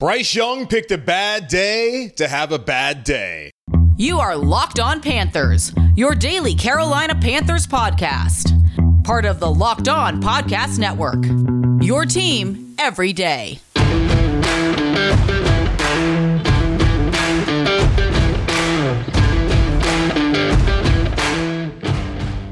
Bryce Young picked a bad day to have a bad day. You are Locked On Panthers, your daily Carolina Panthers podcast. Part of the Locked On Podcast Network. Your team every day.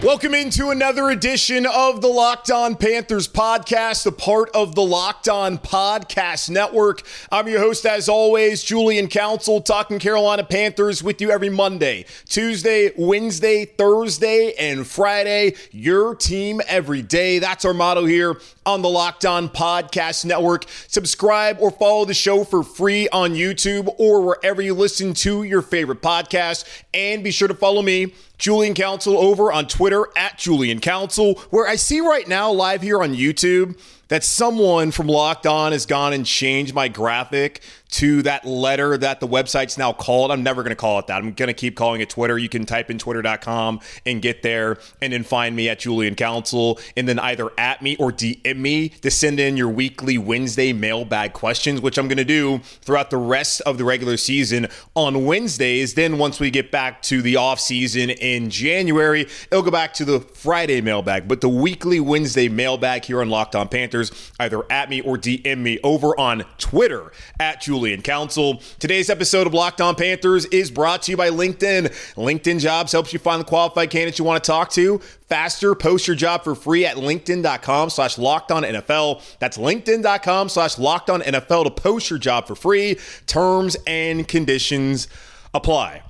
Welcome into another edition of the Locked On Panthers podcast, a part of the Locked On Podcast Network. I'm your host, as always, Julian Council, talking Carolina Panthers with you every Monday, Tuesday, Wednesday, Thursday, and Friday. Your team every day. That's our motto here on the Locked On Podcast Network. Subscribe or follow the show for free on YouTube or wherever you listen to your favorite podcast. And be sure to follow me Julian Council over on Twitter at Julian Council, where I see right now live here on YouTube that someone from Locked On has gone and changed my graphic to that letter that the website's now called. I'm never going to call it that. I'm going to keep calling it Twitter. You can type in twitter.com and get there and then find me at Julian Council and then either at me or DM me to send in your weekly Wednesday mailbag questions, which I'm going to do throughout the rest of the regular season on Wednesdays. Then once we get back to the off season in January, it'll go back to the Friday mailbag. But the weekly Wednesday mailbag here on Locked On Panthers, either at me or DM me over on Twitter at Julian Julian Council. Today's episode of Locked On Panthers is brought to you by LinkedIn. LinkedIn Jobs helps you find the qualified candidates you want to talk to faster. Post your job for free at linkedin.com slash locked on NFL. That's linkedin.com slash locked on NFL to post your job for free. Terms and conditions apply.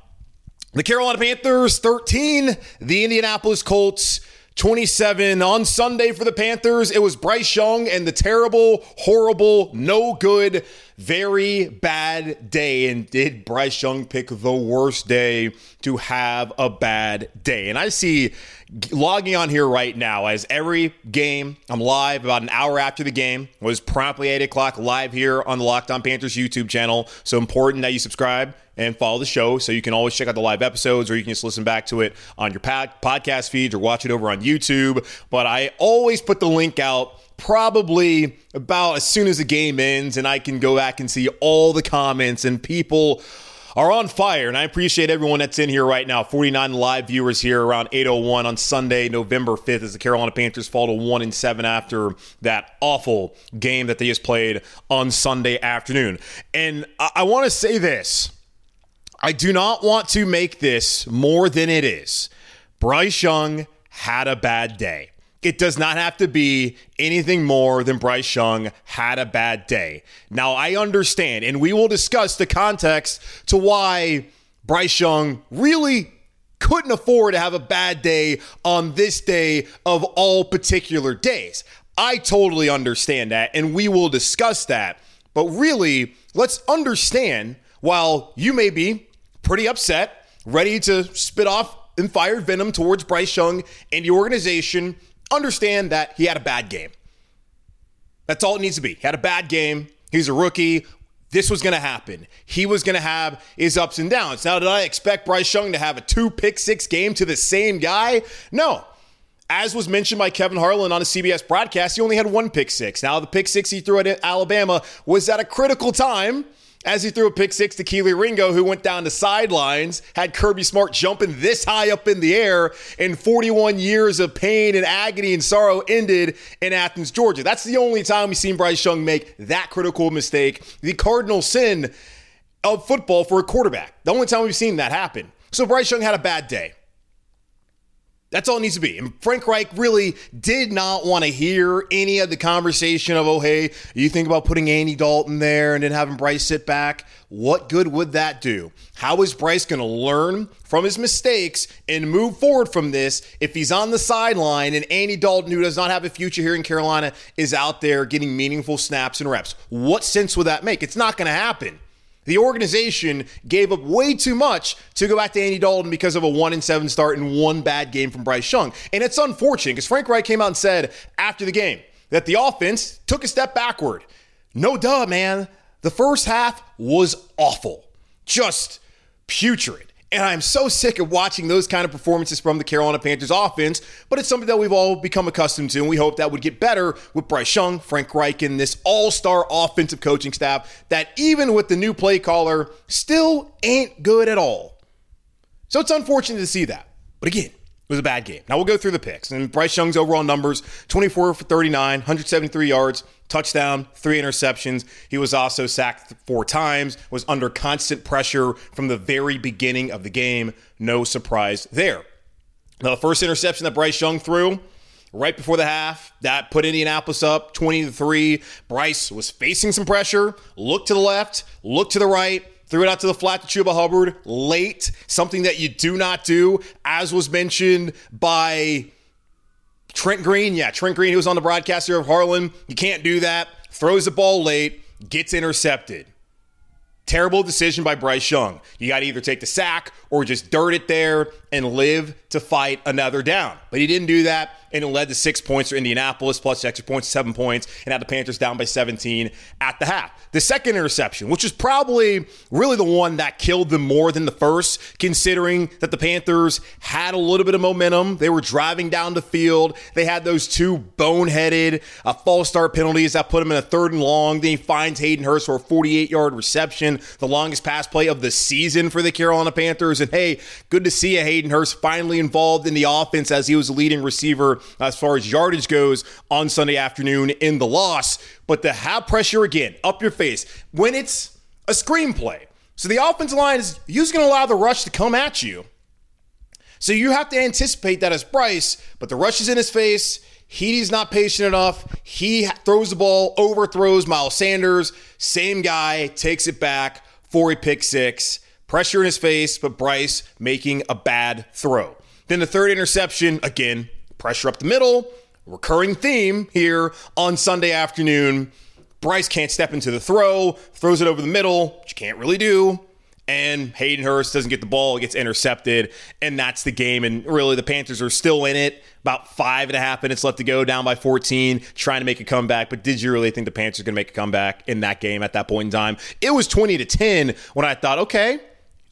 The Carolina Panthers 13, the Indianapolis Colts 27 on Sunday for the Panthers. It was Bryce Young and the terrible, horrible, no good, very bad day. And did Bryce Young pick the worst day to have a bad day? And I see logging on here right now as every game I'm live about an hour after the game was promptly 8 o'clock live here on the Locked On Panthers YouTube channel. So important that you subscribe and follow the show so you can always check out the live episodes or you can just listen back to it on your podcast feeds or watch it over on YouTube. But I always put the link out probably about as soon as the game ends and I can go back and see all the comments and people are on fire. And I appreciate everyone that's in here right now. 49 live viewers here around 801 on Sunday, November 5th, as the Carolina Panthers fall to 1 and 7 after that awful game that they just played on Sunday afternoon. And I, I want to say this. I do not want to make this more than it is. Bryce Young had a bad day. It does not have to be anything more than Bryce Young had a bad day. Now, I understand, and we will discuss the context to why Bryce Young really couldn't afford to have a bad day on this day of all particular days. I totally understand that, and we will discuss that. But really, let's understand while you may be pretty upset, ready to spit off and fire venom towards Bryce Young and the organization, understand that he had a bad game. That's all it needs to be. He had a bad game. He's a rookie. This was going to happen. He was going to have his ups and downs. Now, did I expect Bryce Young to have a two pick six game to the same guy? No. As was mentioned by Kevin Harlan on a CBS broadcast, he only had one pick six. Now, the pick six he threw at Alabama was at a critical time as he threw a pick six to Kelee Ringo, who went down the sidelines, had Kirby Smart jumping this high up in the air, and 41 years of pain and agony and sorrow ended in Athens, Georgia. That's the only time we've seen Bryce Young make that critical mistake, the cardinal sin of football for a quarterback. The only time we've seen that happen. So Bryce Young had a bad day. That's all it needs to be. And Frank Reich really did not want to hear any of the conversation of, oh, hey, you think about putting Andy Dalton there and then having Bryce sit back. What good would that do? How is Bryce going to learn from his mistakes and move forward from this if he's on the sideline and Andy Dalton, who does not have a future here in Carolina, is out there getting meaningful snaps and reps? What sense would that make? It's not going to happen. The organization gave up way too much to go back to Andy Dalton because of a one and seven start and one bad game from Bryce Young. And it's unfortunate because Frank Reich came out and said after the game that the offense took a step backward. No duh, man. The first half was awful. Just putrid. And I'm so sick of watching those kind of performances from the Carolina Panthers offense, but it's something that we've all become accustomed to, and we hope that would get better with Bryce Young, Frank Reich, and this all star offensive coaching staff that, even with the new play caller, still ain't good at all. So it's unfortunate to see that. But again, was a bad game. Now we'll go through the picks. And Bryce Young's overall numbers 24 for 39, 173 yards, touchdown, three interceptions. He was also sacked four times, was under constant pressure from the very beginning of the game. No surprise there. Now, the first interception that Bryce Young threw, right before the half. That put Indianapolis up 20 to 3. Bryce was facing some pressure, looked to the left, looked to the right, threw it out to the flat to Chuba Hubbard late, something that you do not do, as was mentioned by Trent Green. Yeah, Trent Green, who was on the broadcaster of Harlan. You can't do that. Throws the ball late, gets intercepted. Terrible decision by Bryce Young. You got to either take the sack or just dirt it there and live to fight another down. But he didn't do that, and it led to six points for Indianapolis, plus extra points, seven points, and had the Panthers down by 17 at the half. The second interception, which is probably really the one that killed them more than the first, considering that the Panthers had a little bit of momentum. They were driving down the field. They had those two boneheaded uh, false start penalties that put them in a third and long. Then he finds Hayden Hurst for a 48 yard reception, the longest pass play of the season for the Carolina Panthers. And hey, good to see you, Hayden Hurst finally involved in the offense as he was the leading receiver as far as yardage goes on Sunday afternoon in the loss. But the have pressure again up your face when it's a screenplay. So the offensive line is usually going to allow the rush to come at you. So you have to anticipate that as Bryce, but the rush is in his face. He's not patient enough. He throws the ball, overthrows Miles Sanders. Same guy takes it back for a pick six. Pressure in his face, but Bryce making a bad throw. Then the third interception, again, pressure up the middle. Recurring theme here on Sunday afternoon. Bryce can't step into the throw, throws it over the middle, which you can't really do. And Hayden Hurst doesn't get the ball, gets intercepted, and that's the game. And really, the Panthers are still in it. About five and a half minutes left to go, down by 14, trying to make a comeback. But did you really think the Panthers going to make a comeback in that game at that point in time? It was 20 to 10 when I thought, okay,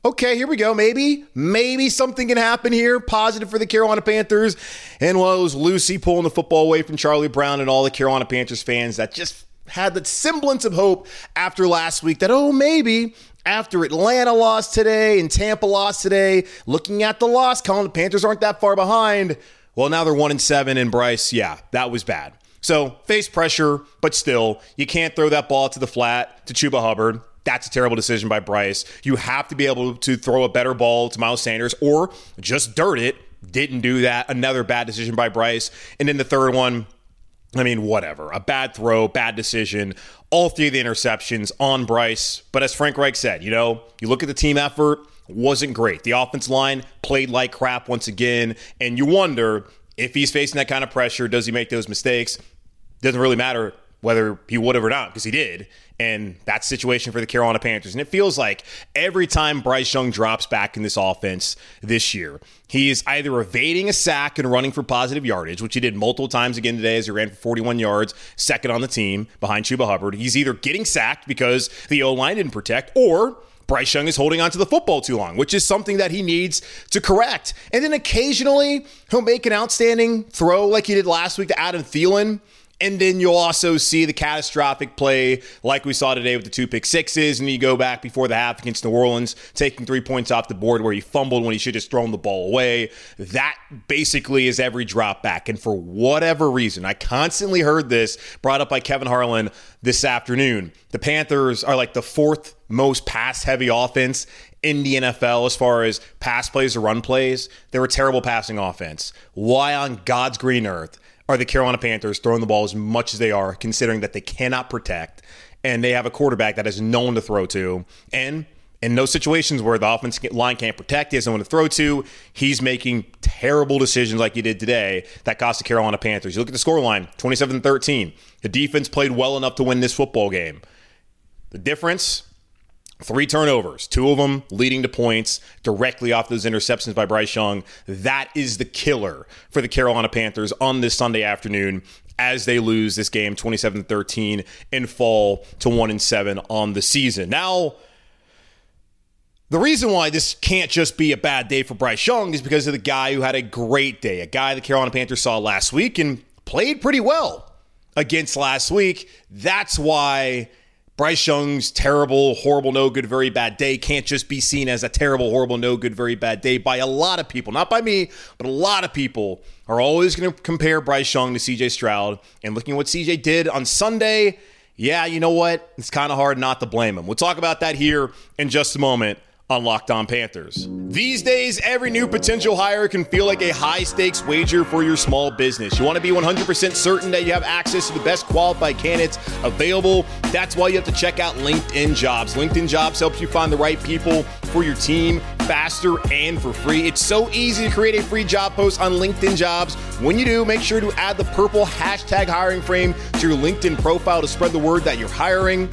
okay, here we go. Maybe, maybe something can happen here. Positive for the Carolina Panthers. And while it was Lucy pulling the football away from Charlie Brown and all the Carolina Panthers fans that just had the semblance of hope after last week that, oh, maybe after Atlanta lost today and Tampa lost today, looking at the loss column, the Panthers aren't that far behind. Well, now they're one and seven, and Bryce, yeah, that was bad. So face pressure, but still, you can't throw that ball to the flat to Chuba Hubbard. That's a terrible decision by Bryce. You have to be able to throw a better ball to Miles Sanders or just dirt it. Didn't do that. Another bad decision by Bryce. And then the third one, I mean, whatever. A bad throw, bad decision. All three of the interceptions on Bryce. But as Frank Reich said, you know, you look at the team effort, wasn't great. The offense line played like crap once again. And you wonder if he's facing that kind of pressure, does he make those mistakes? Doesn't really matter whether he would have or not, because he did. And that's the situation for the Carolina Panthers. And it feels like every time Bryce Young drops back in this offense this year, he is either evading a sack and running for positive yardage, which he did multiple times again today as he ran for 41 yards, second on the team behind Chuba Hubbard. He's either getting sacked because the O line didn't protect, or Bryce Young is holding onto the football too long, which is something that he needs to correct. And then occasionally he'll make an outstanding throw like he did last week to Adam Thielen and then you'll also see the catastrophic play like we saw today with the two pick sixes. And you go back before the half against New Orleans, taking three points off the board where he fumbled when he should have just thrown the ball away. That basically is every drop back. And for whatever reason, I constantly heard this brought up by Kevin Harlan this afternoon. The Panthers are like the fourth most pass heavy offense in the NFL as far as pass plays or run plays. They're a terrible passing offense. Why on God's green earth are the Carolina Panthers throwing the ball as much as they are, considering that they cannot protect and they have a quarterback that is known to throw to. And in those situations where the offense line can't protect, he has no one to throw to, he's making terrible decisions like he did today that cost the Carolina Panthers. You look at the scoreline 27 13. The defense played well enough to win this football game. The difference Three turnovers, two of them leading to points directly off those interceptions by Bryce Young. That is the killer for the Carolina Panthers on this Sunday afternoon as they lose this game 27 13 and fall to 1 and 7 on the season. Now, The reason why this can't just be a bad day for Bryce Young is because of the guy who had a great day, a guy the Carolina Panthers saw last week and played pretty well against last week. That's why Bryce Young's terrible, horrible, no good, very bad day can't just be seen as a terrible, horrible, no good, very bad day by a lot of people. Not by me, but a lot of people are always going to compare Bryce Young to CJ Stroud. And looking at what CJ did on Sunday, yeah, you know what? It's kind of hard not to blame him. We'll talk about that here in just a moment on Locked On Panthers. These days, every new potential hire can feel like a high stakes wager for your small business. You want to be 100% certain that you have access to the best qualified candidates available. That's why you have to check out LinkedIn Jobs. LinkedIn Jobs helps you find the right people for your team faster and for free. It's so easy to create a free job post on LinkedIn Jobs. When you do, make sure to add the purple hashtag hiring frame to your LinkedIn profile to spread the word that you're hiring.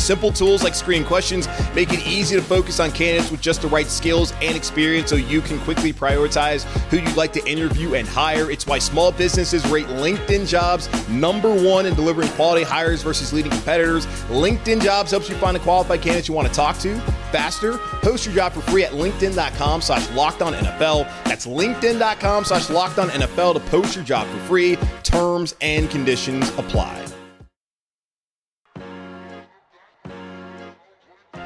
Simple tools like screening questions make it easy to focus on candidates with just the right skills and experience so you can quickly prioritize who you'd like to interview and hire. It's why small businesses rate LinkedIn jobs number one in delivering quality hires versus leading competitors. LinkedIn jobs helps you find the qualified candidates you want to talk to faster. Post your job for free at LinkedIn.com slash locked on NFL. That's LinkedIn.com slash locked on NFL to post your job for free. Terms and conditions apply.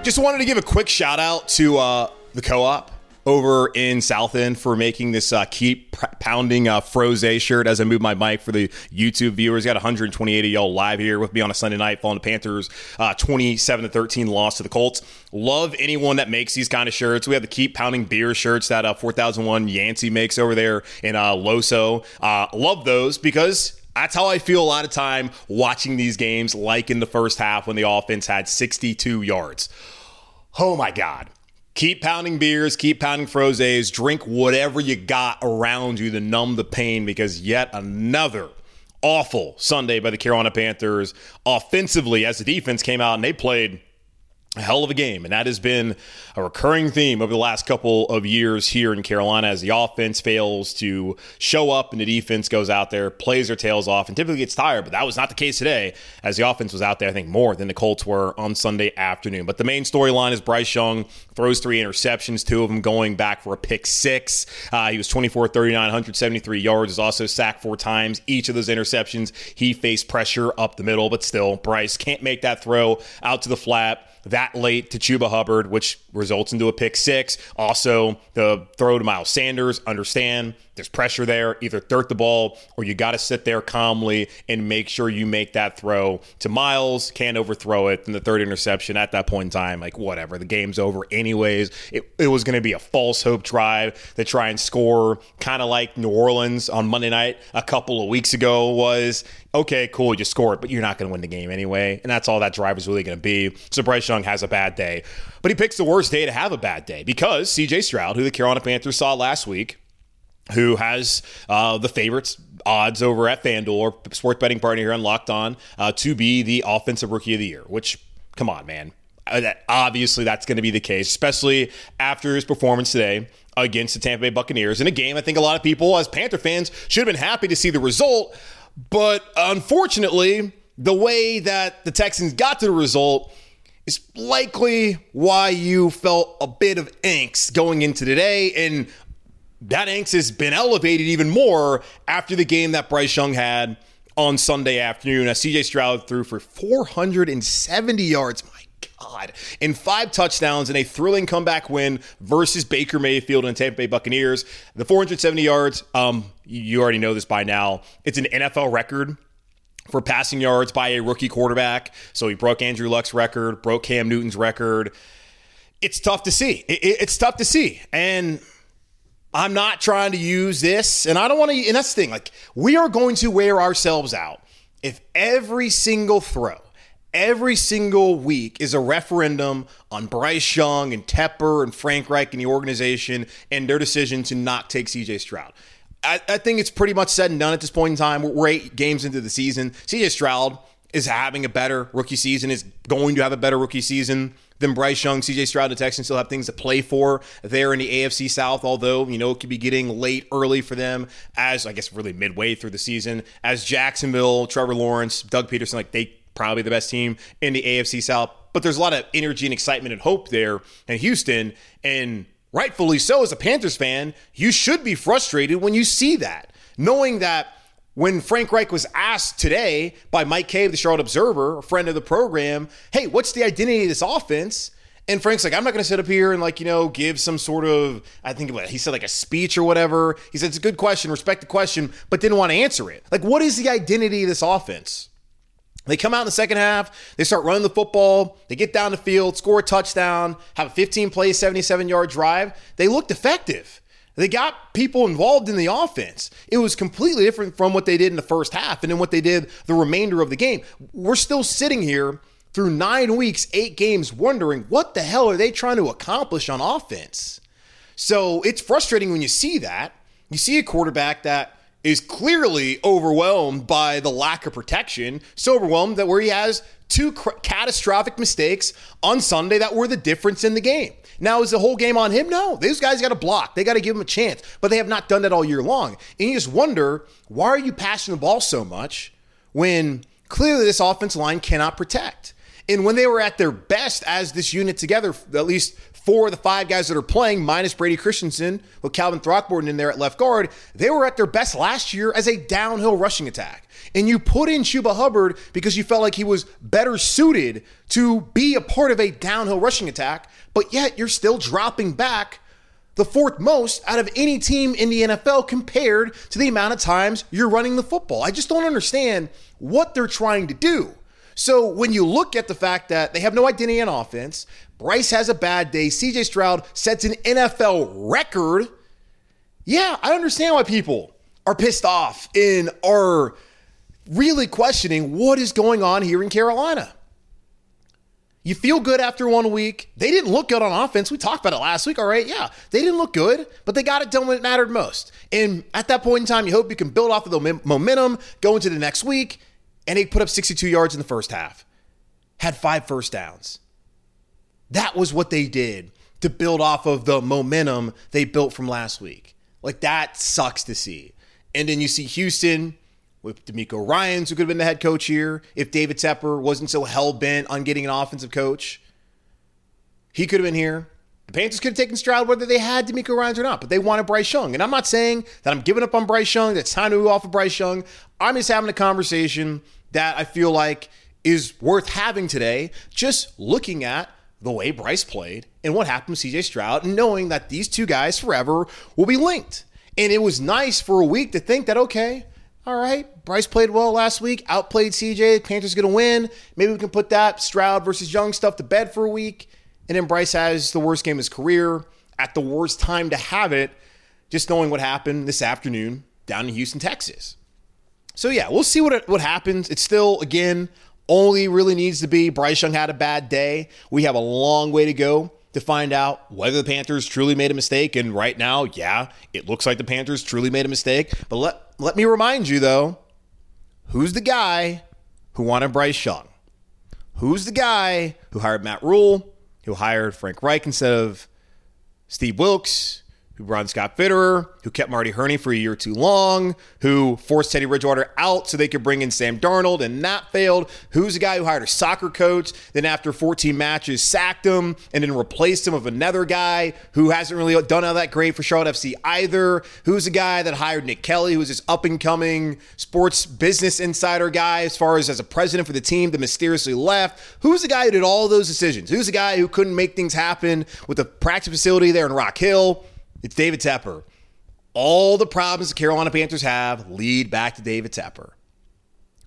Just wanted to give a quick shout out to uh, the co op over in South End for making this uh, keep pounding uh, Froze shirt as I move my mic for the YouTube viewers. Got 128 of y'all live here with me on a Sunday night following the Panthers uh, 27 to 13 loss to the Colts. Love anyone that makes these kind of shirts. We have the keep pounding beer shirts that uh, 4001 Yancey makes over there in uh, Loso. Uh, love those because that's how I feel a lot of time watching these games, like in the first half when the offense had 62 yards. Oh my God. Keep pounding beers, keep pounding frozes, drink whatever you got around you to numb the pain because yet another awful Sunday by the Carolina Panthers offensively as the defense came out and they played a hell of a game. And that has been a recurring theme over the last couple of years here in Carolina as the offense fails to show up and the defense goes out there, plays their tails off, and typically gets tired. But that was not the case today as the offense was out there, I think, more than the Colts were on Sunday afternoon. But the main storyline is Bryce Young throws three interceptions, two of them going back for a pick six. Uh, he was 24 39, 173 yards, is also sacked four times. Each of those interceptions, he faced pressure up the middle, but still, Bryce can't make that throw out to the flat that late to Chuba Hubbard, which results into a pick six. Also, the throw to Miles Sanders, understand there's pressure there. Either third the ball or you got to sit there calmly and make sure you make that throw to Miles. Can't overthrow it. And the third interception at that point in time, like whatever, the game's over anyways. It, it was going to be a false hope drive to try and score, kind of like New Orleans on Monday night a couple of weeks ago was. Okay, cool, you scored, but you're not going to win the game anyway. And that's all that drive is really going to be. So Bryce Young has a bad day. But he picks the worst day to have a bad day because CJ Stroud, who the Carolina Panthers saw last week, who has uh, the favorites odds over at FanDuel or sports betting partner here on Locked On uh, to be the offensive rookie of the year, which, come on, man. Uh, obviously, that's going to be the case, especially after his performance today against the Tampa Bay Buccaneers in a game I think a lot of people, as Panther fans, should have been happy to see the result. But unfortunately, the way that the Texans got to the result is likely why you felt a bit of angst going into today. And that angst has been elevated even more after the game that Bryce Young had on Sunday afternoon. As CJ Stroud threw for 470 yards. My God. And five touchdowns in a thrilling comeback win versus Baker Mayfield and Tampa Bay Buccaneers. The 470 yards, um, you already know this by now. It's an NFL record for passing yards by a rookie quarterback. So he broke Andrew Luck's record, broke Cam Newton's record. It's tough to see. it's tough to see. And I'm not trying to use this, and I don't want to. And that's the thing. Like we are going to wear ourselves out if every single throw, every single week is a referendum on Bryce Young and Tepper and Frank Reich and the organization and their decision to not take CJ Stroud. I, I think it's pretty much said and done at this point in time. We're eight games into the season. CJ Stroud is having a better rookie season, is going to have a better rookie season than Bryce Young. CJ Stroud, the Texans still have things to play for there in the AFC South, although, you know, it could be getting late early for them as, I guess, really midway through the season. As Jacksonville, Trevor Lawrence, Doug Pederson, like they probably the best team in the AFC South but there's a lot of energy and excitement and hope there in Houston. And rightfully so, as a Panthers fan, you should be frustrated when you see that, knowing that when Frank Reich was asked today by Mike Kaye, the Charlotte Observer, a friend of the program, hey, what's the identity of this offense? And Frank's like, I'm not going to sit up here and like, you know, give some sort of, I think he said like a speech or whatever. He said, it's a good question, respect the question, but didn't want to answer it. Like, what is the identity of this offense? They come out in the second half, they start running the football, they get down the field, score a touchdown, have a 15 play, 77 yard drive. They looked effective. They got people involved in the offense. It was completely different from what they did in the first half and then what they did the remainder of the game. We're still sitting here through nine weeks, eight games, wondering what the hell are they trying to accomplish on offense? So it's frustrating when you see that. You see a quarterback that is clearly overwhelmed by the lack of protection, so overwhelmed that where he has two cr- catastrophic mistakes on Sunday that were the difference in the game. Now, is the whole game on him? No. These guys got to block. They got to give him a chance, but they have not done that all year long. And you just wonder why are you passing the ball so much when clearly this offensive line cannot protect? And when they were at their best as this unit together, at least four of the five guys that are playing, minus Brady Christensen, with Calvin Throckmorton in there at left guard, they were at their best last year as a downhill rushing attack. And you put in Chuba Hubbard because you felt like he was better suited to be a part of a downhill rushing attack, but yet you're still dropping back the fourth most out of any team in the NFL compared to the amount of times you're running the football. I just don't understand what they're trying to do. So when you look at the fact that they have no identity in offense, Bryce has a bad day, CJ Stroud sets an NFL record. Yeah, I understand why people are pissed off and are really questioning what is going on here in Carolina. You feel good after one week. They didn't look good on offense. We talked about it last week, all right? Yeah, they didn't look good, but they got it done when it mattered most. And at that point in time, you hope you can build off of the momentum, go into the next week, and they put up 62 yards in the first half, had five first downs. That was what they did to build off of the momentum they built from last week. Like that sucks to see. And then you see Houston with DeMeco Ryans, who could have been the head coach here if David Tepper wasn't so hell bent on getting an offensive coach. He could have been here. The Panthers could have taken Stroud whether they had DeMeco Ryans or not, but they wanted Bryce Young. And I'm not saying that I'm giving up on Bryce Young. That's time to move off of Bryce Young. I'm just having a conversation that I feel like is worth having today, just looking at the way Bryce played and what happened to CJ Stroud, and knowing that these two guys forever will be linked. And it was nice for a week to think that, okay, all right, Bryce played well last week, outplayed CJ, Panthers going to win. Maybe we can put that Stroud versus Young stuff to bed for a week. And then Bryce has the worst game of his career at the worst time to have it, just knowing what happened this afternoon down in Houston, Texas. So yeah, we'll see what what happens. It's still again only really needs to be Bryce Young had a bad day. We have a long way to go to find out whether the Panthers truly made a mistake. And right now, yeah, it looks like the Panthers truly made a mistake. But let let me remind you though, who's the guy who wanted Bryce Young? Who's the guy who hired Matt Rhule, Who hired Frank Reich instead of Steve Wilks? Who brought Scott Fitterer, who kept Marty Hurney for a year too long, who forced Teddy Bridgewater out so they could bring in Sam Darnold, and that failed. Who's the guy who hired a soccer coach, then after 14 matches sacked him, and then replaced him with another guy who hasn't really done all that great for Charlotte FC either? Who's the guy that hired Nick Kelly, who's this up and coming sports business insider guy as far as as a president for the team that mysteriously left? Who's the guy who did all those decisions? Who's the guy who couldn't make things happen with the practice facility there in Rock Hill? It's David Tepper. All the problems the Carolina Panthers have lead back to David Tepper.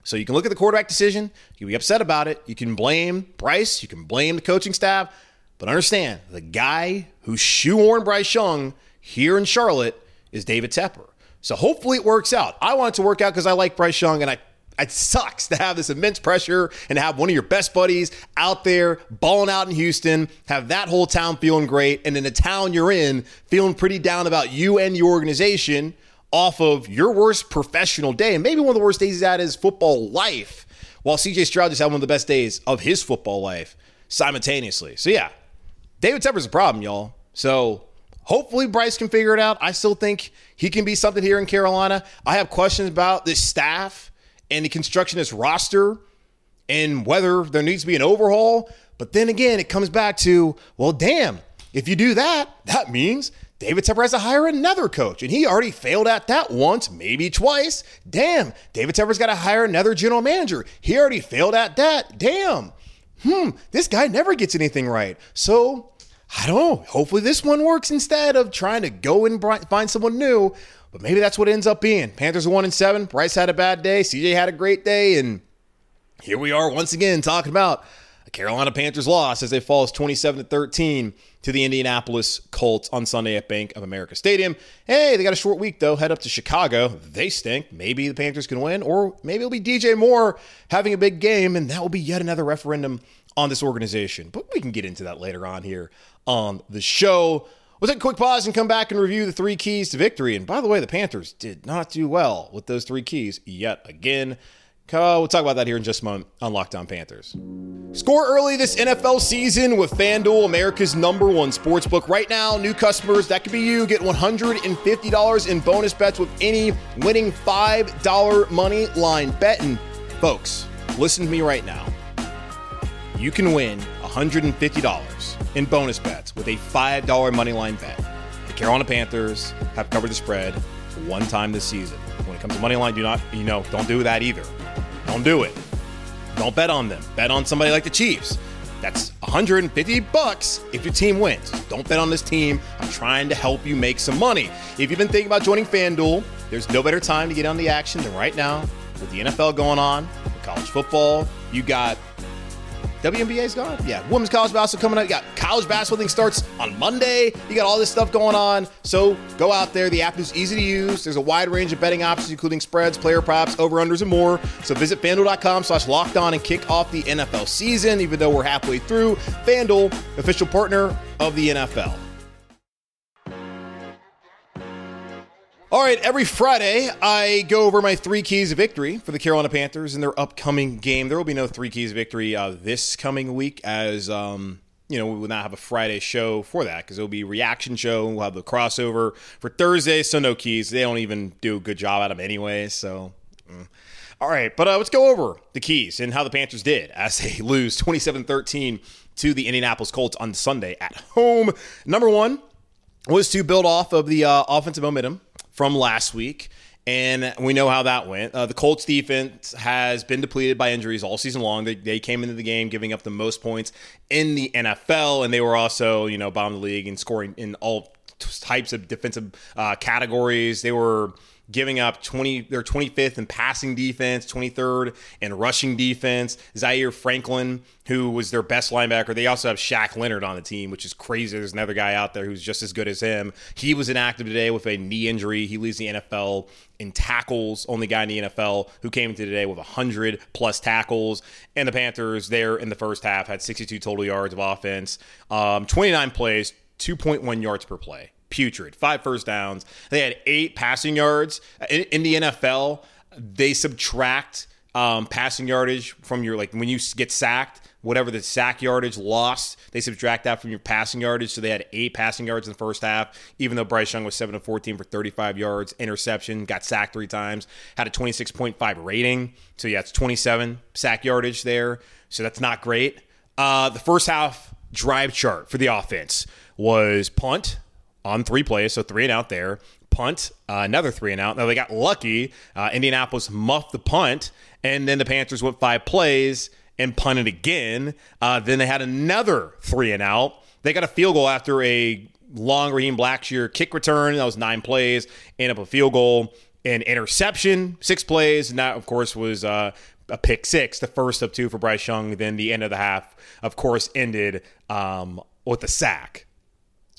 So you can look at the quarterback decision, you can be upset about it, you can blame Bryce, you can blame the coaching staff, but understand the guy who shoehorned Bryce Young here in Charlotte is David Tepper. So hopefully it works out. I want it to work out because I like Bryce Young and I it sucks to have this immense pressure and have one of your best buddies out there balling out in Houston, have that whole town feeling great, and in the town you're in feeling pretty down about you and your organization off of your worst professional day, and maybe one of the worst days he's had his football life, while CJ Stroud just had one of the best days of his football life simultaneously. So yeah, David Tepper's a problem, y'all. So hopefully Bryce can figure it out. I still think he can be something here in Carolina. I have questions about this staff and the constructionist roster and whether there needs to be an overhaul. But then again, it comes back to, well, damn, if you do that, that means David Tepper has to hire another coach, and he already failed at that once, maybe twice. Damn, David Tepper's got to hire another general manager. He already failed at that. Damn. Hmm, this guy never gets anything right. So, I don't know. Hopefully, this one works instead of trying to go and find someone new. But maybe that's what it ends up being. Panthers one and seven. Bryce had a bad day. CJ had a great day, and here we are once again talking about a Carolina Panthers loss as they fall 27 to 13 to the Indianapolis Colts on Sunday at Bank of America Stadium. Hey, they got a short week though. Head up to Chicago. They stink. Maybe the Panthers can win, or maybe it'll be DJ Moore having a big game, and that will be yet another referendum on this organization. But we can get into that later on here on the show. We'll take a quick pause and come back and review the three keys to victory. And by the way, the Panthers did not do well with those three keys yet again. We'll talk about that here in just a moment on Locked On Panthers. Score early this NFL season with FanDuel, America's number one sports book. Right now, new customers, that could be you, get $150 in bonus bets with any winning $5 money line bet. And folks, listen to me right now. You can win $150 in bonus bets with a $5 money line bet. The Carolina Panthers have covered the spread one time this season. When it comes to money line, do not, you know, don't do that either. Don't do it. Don't bet on them. Bet on somebody like the Chiefs. That's 150 bucks if your team wins. Don't bet on this team. I'm trying to help you make some money. If you've been thinking about joining FanDuel, there's no better time to get on the action than right now with the NFL going on, with college football. You got WNBA's gone. Yeah, women's college basketball coming up. You got college basketball thing starts on Monday. You got all this stuff going on. So go out there. The app is easy to use. There's a wide range of betting options, including spreads, player props, over unders, and more. So visit FanDuel.com slash locked on and kick off the NFL season. Even though we're halfway through, FanDuel, official partner of the NFL. All right, every Friday I go over my three keys of victory for the Carolina Panthers in their upcoming game. There will be no three keys of victory uh, this coming week, as um, you know we will not have a Friday show for that because it will be reaction show. We'll have the crossover for Thursday, so no keys. They don't even do a good job at them anyway. So, mm. all right, but uh, let's go over the keys and how the Panthers did as they lose 27-13 to the Indianapolis Colts on Sunday at home. Number one was to build off of the uh, offensive momentum from last week. And we know how that went. Uh, the Colts defense has been depleted by injuries all season long. They, they came into the game giving up the most points in the NFL, and they were also, you know, bottom of the league in scoring in all types of defensive uh, categories. They were giving up 20 they're 25th in passing defense 23rd in rushing defense. Zaire franklin who was their best linebacker. They also have Shaq leonard on the team which is crazy. There's another guy out there who's just as good as him. He was inactive today with a knee injury. He leads the nfl in tackles only guy in the nfl who came into today with 100 plus tackles. And the panthers there in the first half had 62 total yards of offense. Um, 29 plays 2.1 yards per play putrid. Five first downs. They had eight passing yards. In, in the NFL, they subtract um, passing yardage from your, like, when you get sacked, whatever the sack yardage lost, they subtract that from your passing yardage. So they had eight passing yards in the first half, even though Bryce Young was 7 of 14 for 35 yards, interception, got sacked three times, had a 26.5 rating. So yeah, it's 27 sack yardage there. So that's not great. Uh, the first half drive chart for the offense was punt, on three plays, so three and out there. Punt, uh, another three and out. Now they got lucky. Uh, Indianapolis muffed the punt, and then the Panthers went five plays and punted again. Uh, then they had another three and out. They got a field goal after a long Raheem Blackshear kick return. That was nine plays, and up a field goal and interception, six plays, and that of course was uh, a pick six, the first of two for Bryce Young. Then the end of the half, of course, ended um, with a sack.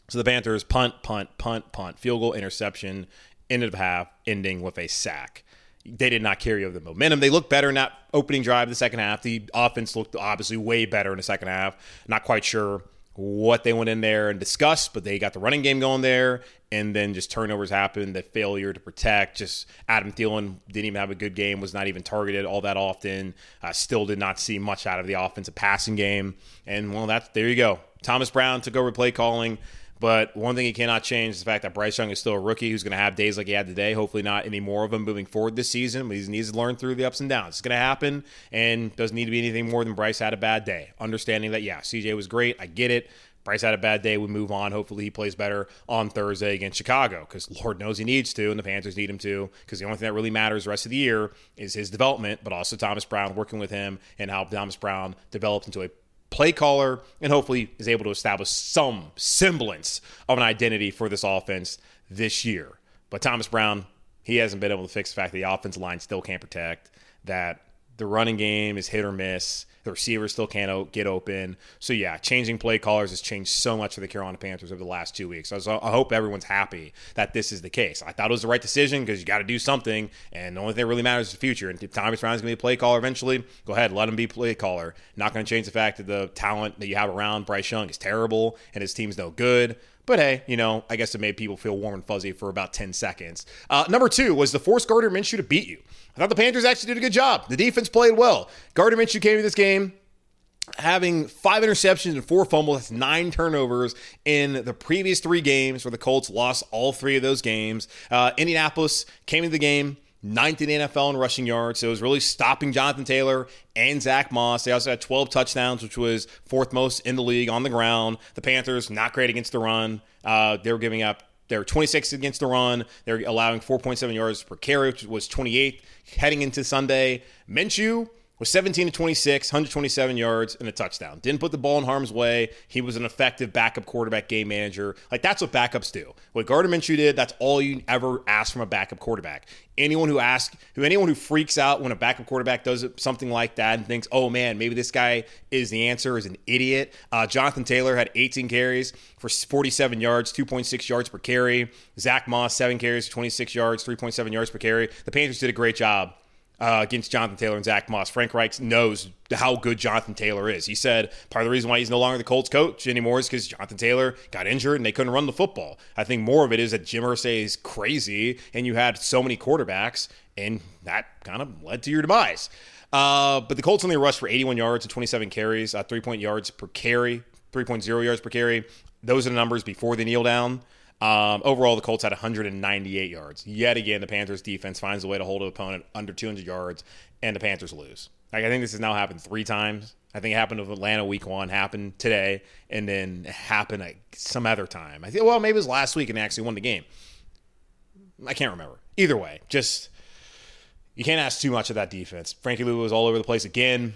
So the Panthers punt, punt, punt, punt, field goal, interception, end of half, ending with a sack. They did not carry over the momentum. They looked better in that opening drive the second half. The offense looked obviously way better in the second half. Not quite sure what they went in there and discussed, but they got the running game going there, and then just turnovers happened. The failure to protect. Just Adam Thielen didn't even have a good game. Was not even targeted all that often. Uh, still did not see much out of the offensive passing game. And well, that's there you go. Thomas Brown took over play calling But one thing he cannot change is the fact that Bryce Young is still a rookie who's going to have days like he had today. Hopefully, not any more of them moving forward this season. But he needs to learn through the ups and downs. It's going to happen and doesn't need to be anything more than Bryce had a bad day. Understanding that, yeah, CJ was great. I get it. Bryce had a bad day. We move on. Hopefully, he plays better on Thursday against Chicago because Lord knows he needs to, and the Panthers need him to because the only thing that really matters the rest of the year is his development, but also Thomas Brown working with him and how Thomas Brown develops into a play caller and hopefully is able to establish some semblance of an identity for this offense this year. But Thomas Brown, he hasn't been able to fix the fact that the offensive line still can't protect, that the running game is hit or miss, the receivers still can't get open. So yeah, changing play callers has changed so much for the Carolina Panthers over the last two weeks. So I hope everyone's happy that this is the case. I thought it was the right decision because you got to do something, and the only thing that really matters is the future. And if Thomas Brown's going to be a play caller eventually, go ahead, let him be play caller. Not going to change the fact that the talent that you have around Bryce Young is terrible and his team's no good. But hey, you know, I guess it made people feel warm and fuzzy for about 10 seconds. Uh, number two was the force Gardner Minshew to beat you. I thought the Panthers actually did a good job. The defense played well. Gardner Minshew came to this game having five interceptions and four fumbles. That's nine turnovers in the previous three games where the Colts lost all three of those games. Uh, Indianapolis came into the game ninth in the NFL in rushing yards. So it was really stopping Jonathan Taylor and Zach Moss. They also had 12 touchdowns, which was fourth most in the league on the ground. The Panthers, not great against the run. Uh, they were giving up they're 26 against the run. They're allowing 4.7 yards per carry, which was 28th heading into Sunday. Minshew was 17 to 26, 127 yards, and a touchdown. Didn't put the ball in harm's way. He was an effective backup quarterback game manager. Like, that's what backups do. What Gardner Minshew did, that's all you ever ask from a backup quarterback. Anyone who asks, who anyone who freaks out when a backup quarterback does something like that and thinks, oh man, maybe this guy is the answer, is an idiot. Uh, Jonathan Taylor had 18 carries for 47 yards, 2.6 yards per carry. Zach Moss, seven carries, 26 yards, 3.7 yards per carry. The Panthers did a great job uh, against Jonathan Taylor and Zach Moss. Frank Reich knows how good Jonathan Taylor is. He said part of the reason why he's no longer the Colts coach anymore is because Jonathan Taylor got injured and they couldn't run the football. I think more of it is that Jim Irsay is crazy and you had so many quarterbacks, and that kind of led to your demise. Uh, but the Colts only rushed for 81 yards and 27 carries, uh, 3 yards per carry, 3.0 yards per carry. Those are the numbers before the kneel down. Um, overall, the Colts had 198 yards. Yet again, the Panthers defense finds a way to hold an opponent under 200 yards, and the Panthers lose. Like I think this has now happened three times. I think it happened with Atlanta week one, happened today, and then happened like some other time. I think well maybe it was last week and they actually won the game. I can't remember. Either way, just you can't ask too much of that defense. Frankie Luvu was all over the place again.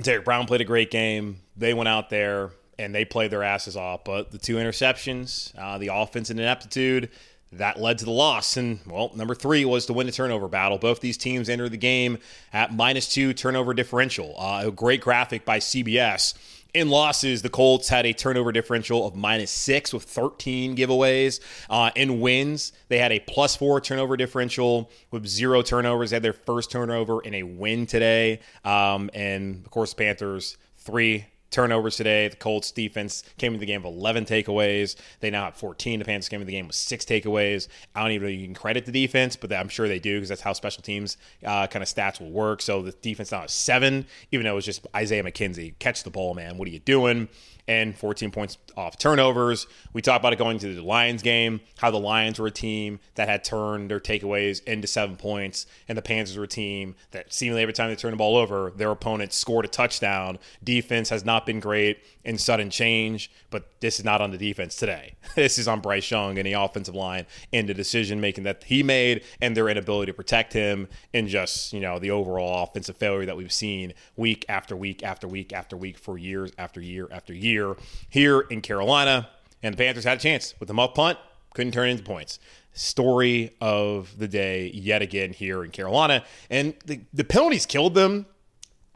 Derrick Brown played a great game. They went out there and they played their asses off. But the two interceptions, uh, the offense and ineptitude, that led to the loss. And, well, number three was to win the turnover battle. Both these teams entered the game at minus two turnover differential. Uh, a great graphic by CBS. In losses, the Colts had a turnover differential of minus six with 13 giveaways. Uh, in wins, they had a plus four turnover differential with zero turnovers. They had their first turnover in a win today. Um, and, of course, Panthers, three turnovers today. The Colts defense came into the game with 11 takeaways. They now have 14. The Panthers came into the game with six takeaways. I don't even know you can credit the defense, but I'm sure they do because that's how special teams uh, kind of stats will work. So the defense now has seven, even though it was just Isaiah McKenzie. Catch the ball, man. What are you doing? And 14 points off turnovers. We talked about it going to the Lions game, how the Lions were a team that had turned their takeaways into seven points, and the Panthers were a team that seemingly every time they turned the ball over, their opponent scored a touchdown. Defense has not been great in sudden change, but this is not on the defense today. This is on Bryce Young and the offensive line and the decision making that he made and their inability to protect him and just, you know, the overall offensive failure that we've seen week after week after week after week for years after year after year here in Carolina. And the Panthers had a chance with the muff punt, couldn't turn into points story of the day yet again here in Carolina. And the, the penalties killed them.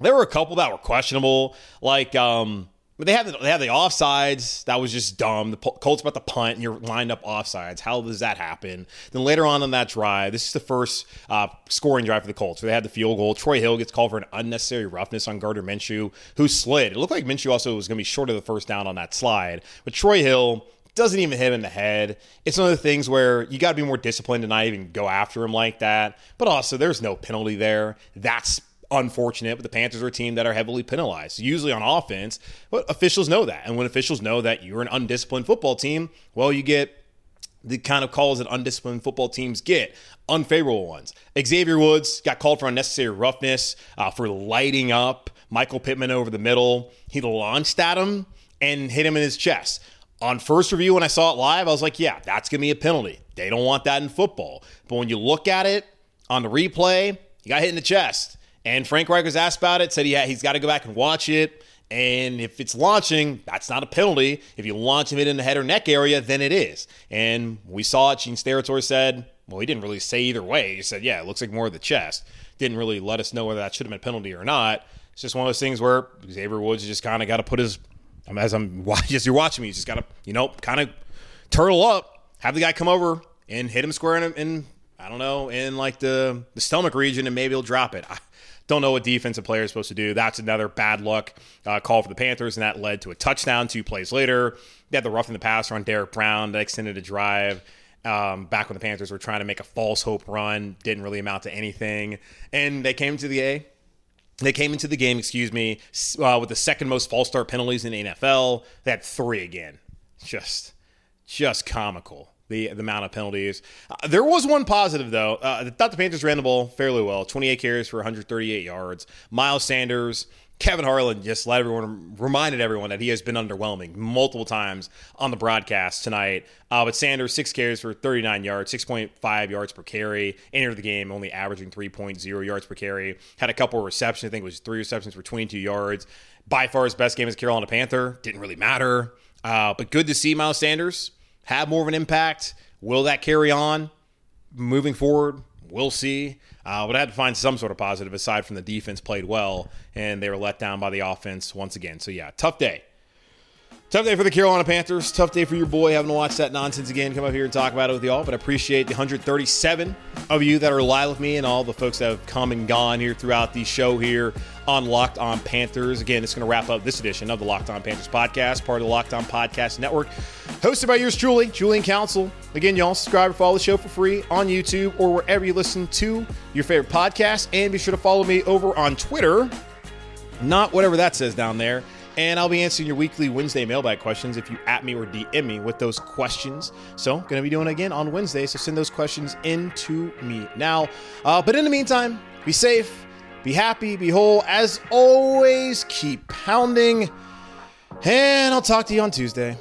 There were a couple that were questionable, like um, but they have the, they have the offsides. That was just dumb. The Colts about the punt, and you're lined up offsides. How does that happen? Then later on in that drive, this is the first uh, scoring drive for the Colts. So they had the field goal. Troy Hill gets called for an unnecessary roughness on Gardner Minshew, who slid. It looked like Minshew also was going to be short of the first down on that slide, but Troy Hill doesn't even hit him in the head. It's one of the things where you got to be more disciplined to not even go after him like that. But also, there's no penalty there. That's unfortunate, but the Panthers are a team that are heavily penalized, usually on offense. But officials know that. And when officials know that you're an undisciplined football team, well, you get the kind of calls that undisciplined football teams get, unfavorable ones. Xavier Woods got called for unnecessary roughness uh, for lighting up Michael Pittman over the middle. He launched at him and hit him in his chest. On first review, when I saw it live, I was like, yeah, that's going to be a penalty. They don't want that in football. But when you look at it on the replay, he got hit in the chest. And Frank Reich was asked about it, said he he's got to go back and watch it. And if it's launching, that's not a penalty. If you launch him in the head or neck area, then it is. And we saw it. Gene Steratore said, well, he didn't really say either way. He said, yeah, it looks like more of the chest. Didn't really let us know whether that should have been a penalty or not. It's just one of those things where Xavier Woods just kind of got to put his, as I'm as you're watching me, you just got to, you know, kind of turtle up, have the guy come over and hit him square in, in I don't know, in like the, the stomach region, and maybe he'll drop it. I, don't know what defensive player is supposed to do. That's another bad luck uh, call for the Panthers, and that led to a touchdown two plays later. They had the rough in the passer on Derrick Brown that extended a drive. Um, back when the Panthers were trying to make a false hope run, didn't really amount to anything. And they came to the A. They came into the game, excuse me, uh, with the second most false start penalties in the NFL. They had three again. Just, just comical the, the amount of penalties. Uh, there was one positive, though. Uh, I thought the Panthers ran the ball fairly well 28 carries for 138 yards. Miles Sanders, Kevin Harlan just let everyone, reminded everyone that he has been underwhelming multiple times on the broadcast tonight. Uh, but Sanders, six carries for 39 yards, 6.5 yards per carry. Entered the game only averaging 3.0 yards per carry. Had a couple of receptions. I think it was three receptions for 22 yards. By far his best game as Carolina Panther. Didn't really matter. Uh, but good to see Miles Sanders have more of an impact. Will that carry on moving forward? We'll see. Uh, but I had to find some sort of positive aside from the defense played well and they were let down by the offense once again. So, yeah, tough day. Tough day for the Carolina Panthers. Tough day for your boy having to watch that nonsense again. Come up here and talk about it with y'all. But I appreciate the 137 of you that are live with me and all the folks that have come and gone here throughout the show here on Locked On Panthers. Again, it's going to wrap up this edition of the Locked On Panthers podcast, part of the Locked On Podcast Network, hosted by yours truly, Julian Council. Again, y'all subscribe or follow the show for free on YouTube or wherever you listen to your favorite podcast. And be sure to follow me over on Twitter, not whatever that says down there and I'll be answering your weekly Wednesday mailbag questions if you at me or DM me with those questions. So, going to be doing it again on Wednesday. So, send those questions in to me now. Uh, but in the meantime, be safe, be happy, be whole. As always, keep pounding. And I'll talk to you on Tuesday.